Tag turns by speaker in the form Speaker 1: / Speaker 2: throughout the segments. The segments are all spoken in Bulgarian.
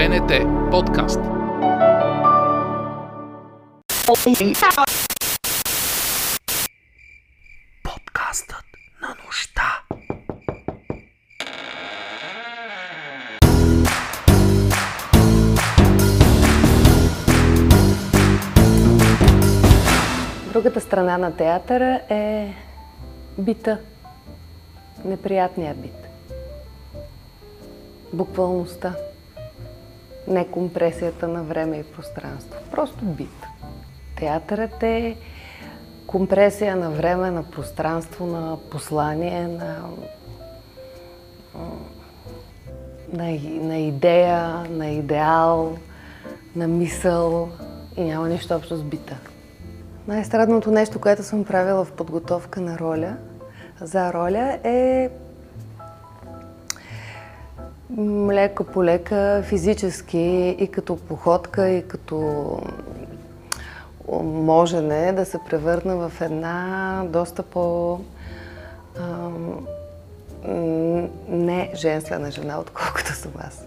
Speaker 1: БНТ подкаст. Подкастът на нощта.
Speaker 2: Другата страна на театъра е бита. Неприятният бит. Буквалността. Не компресията на време и пространство. Просто бит. Театърът е компресия на време, на пространство, на послание, на, на, на идея, на идеал, на мисъл и няма нищо общо с бита. Най-страдното нещо, което съм правила в подготовка на роля, за роля е лека по лека, физически и като походка, и като можене да се превърна в една доста по не женствена жена, отколкото съм аз.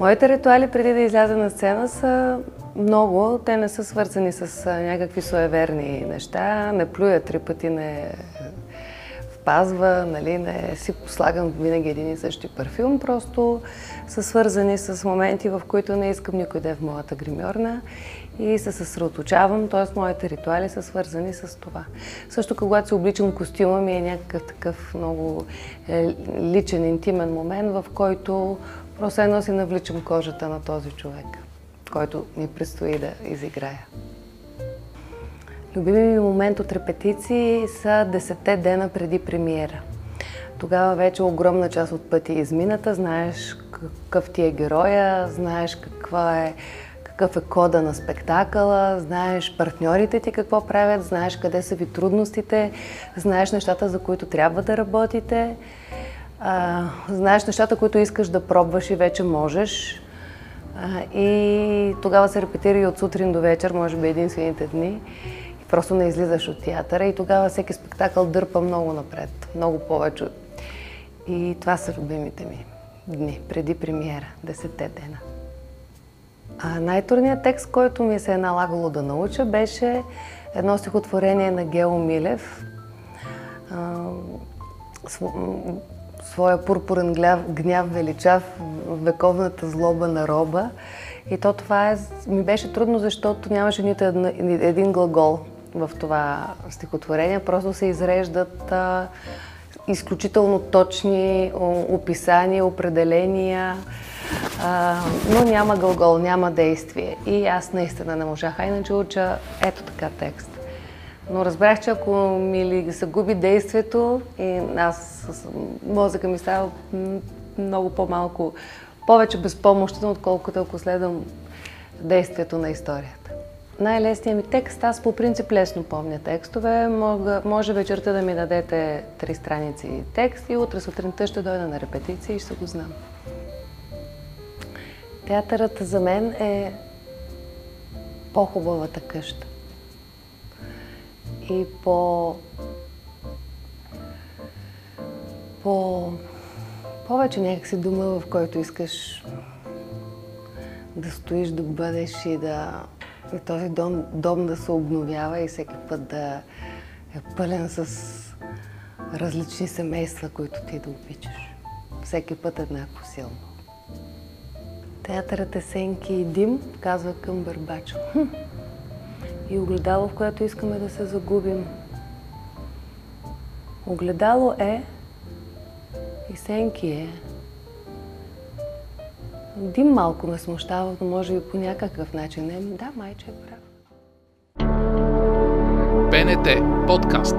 Speaker 2: Моите ритуали преди да изляза на сцена са много. Те не са свързани с някакви суеверни неща. Не плюя три пъти, не впазва, нали, не си послагам винаги един и същи парфюм. Просто са свързани с моменти, в които не искам никой да е в моята гримьорна и се съсредоточавам, т.е. моите ритуали са свързани с това. Също когато се обличам костюма ми е някакъв такъв много е, личен, интимен момент, в който просто едно си навличам кожата на този човек, който ми предстои да изиграя. Любими ми момент от репетиции са 10 дена преди премиера. Тогава вече огромна част от пъти е измината, знаеш какъв ти е героя, знаеш каква е, какъв е кода на спектакъла, знаеш партньорите ти какво правят, знаеш къде са ви трудностите, знаеш нещата, за които трябва да работите, а, знаеш нещата, които искаш да пробваш и вече можеш. А, и тогава се репетира и от сутрин до вечер, може би единствените дни. Просто не излизаш от театъра и тогава всеки спектакъл дърпа много напред, много повече. И това са любимите ми дни, преди премиера, десетте дена. А най-трудният текст, който ми се е налагало да науча, беше едно стихотворение на Гео Милев. Своя пурпурен гняв, величав, вековната злоба на роба. И то това е, ми беше трудно, защото нямаше нито един глагол в това стихотворение. Просто се изреждат а, изключително точни описания, определения, а, но няма глагол, няма действие. И аз наистина не можах. А иначе уча ето така текст. Но разбрах, че ако ми се губи действието и аз, мозъка ми става много по-малко, повече безпомощен, отколкото ако следвам действието на историята. Най-лесният ми текст, аз по принцип лесно помня текстове. Мога, може вечерта да ми дадете три страници текст и утре сутринта ще дойда на репетиция и ще го знам. Театърът за мен е по-хубавата къща. И по... по... повече някакси дума, в който искаш да стоиш, да бъдеш и да и този дом, дом да се обновява и всеки път да е пълен с различни семейства, които ти да обичаш. Всеки път еднакво силно. Театърът е сенки и дим, казва към Бърбачо. И огледало, в което искаме да се загубим. Огледало е и сенки е. Дим малко ме смущава, но може би по някакъв начин. Не, да, майче е прав.
Speaker 1: БНТ подкаст.